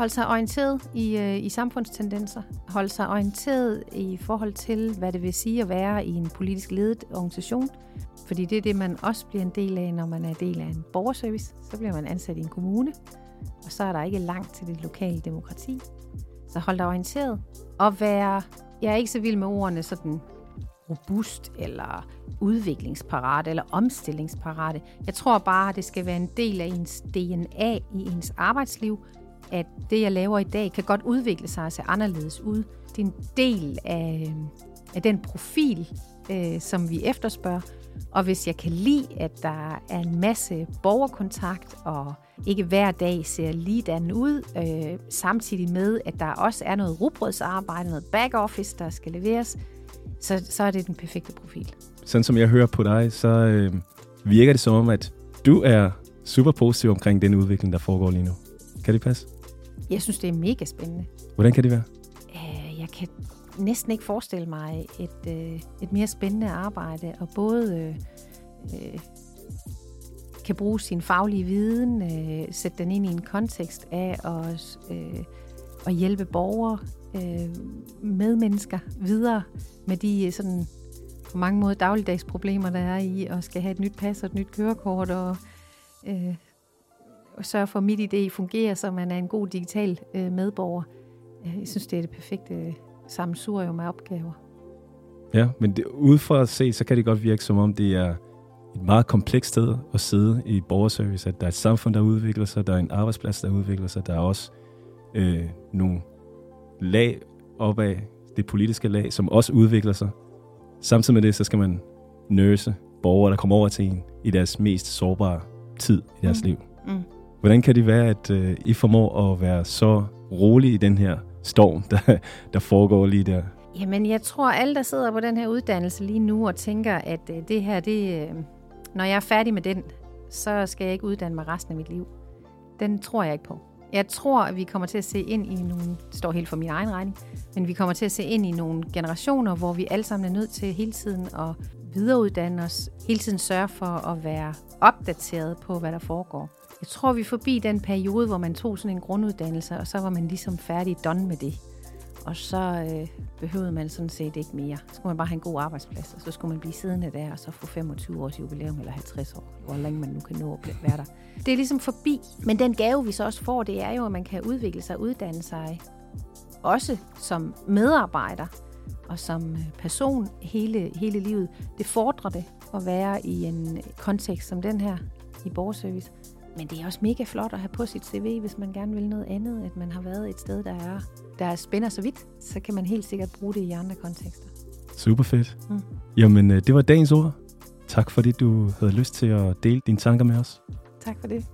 Holde sig orienteret i, øh, i samfundstendenser. Holde sig orienteret i forhold til, hvad det vil sige at være i en politisk ledet organisation. Fordi det er det, man også bliver en del af, når man er del af en borgerservice. Så bliver man ansat i en kommune, og så er der ikke langt til det lokale demokrati. Så hold dig orienteret. Og være, jeg er ikke så vild med ordene sådan robust eller udviklingsparat eller omstillingsparate. Jeg tror bare, at det skal være en del af ens DNA i ens arbejdsliv, at det, jeg laver i dag, kan godt udvikle sig og se anderledes ud. Det er en del af, af den profil, øh, som vi efterspørger. Og hvis jeg kan lide, at der er en masse borgerkontakt, og ikke hver dag ser lige ud, øh, samtidig med, at der også er noget rugbrødsarbejde, noget back office, der skal leveres, så, så er det den perfekte profil. Sådan som jeg hører på dig, så øh, virker det som om, at du er super positiv omkring den udvikling, der foregår lige nu. Kan det passe? Jeg synes, det er mega spændende. Hvordan kan det være? Øh, jeg kan næsten ikke forestille mig et, øh, et mere spændende arbejde, og både øh, øh, kan bruge sin faglige viden, øh, sætte den ind i en kontekst af at, øh, at hjælpe borgere, øh, medmennesker videre med de sådan på mange måder dagligdags problemer, der er i at skal have et nyt pas og et nyt kørekort og, øh, sørge for, at mit idé fungerer, så man er en god digital øh, medborger. Jeg synes, det er det perfekte sammensurium af opgaver. Ja, men det, udefra at se, så kan det godt virke som om, det er et meget komplekst sted at sidde i borgerservice, at der er et samfund, der udvikler sig, der er en arbejdsplads, der udvikler sig, der er også øh, nogle lag op af det politiske lag, som også udvikler sig. Samtidig med det, så skal man nurse borgere, der kommer over til en i deres mest sårbare tid i deres mm. liv. Mm. Hvordan kan det være, at øh, I formår at være så rolig i den her storm, der, der foregår lige der? Jamen, jeg tror, alle, der sidder på den her uddannelse lige nu og tænker, at øh, det her, det, øh, når jeg er færdig med den, så skal jeg ikke uddanne mig resten af mit liv. Den tror jeg ikke på. Jeg tror, at vi kommer til at se ind i nogle, det står helt for min egen regning, men vi kommer til at se ind i nogle generationer, hvor vi alle sammen er nødt til hele tiden at videreuddanne os, hele tiden sørge for at være opdateret på, hvad der foregår. Jeg tror, vi er forbi den periode, hvor man tog sådan en grunduddannelse, og så var man ligesom færdig done med det. Og så øh, behøvede man sådan set ikke mere. Så skulle man bare have en god arbejdsplads, og så skulle man blive siddende der, og så få 25 års jubilæum eller 50 år, hvor længe man nu kan nå at være der. Det er ligesom forbi. Men den gave, vi så også får, det er jo, at man kan udvikle sig og uddanne sig også som medarbejder og som øh, person hele, hele livet. Det fordrer det at være i en kontekst som den her i borgerservice. Men det er også mega flot at have på sit CV, hvis man gerne vil noget andet, at man har været et sted, der er, der spænder så vidt, så kan man helt sikkert bruge det i andre kontekster. Super fedt. Mm. Jamen, øh, det var dagens ord. Tak fordi du havde lyst til at dele dine tanker med os. Tak for det.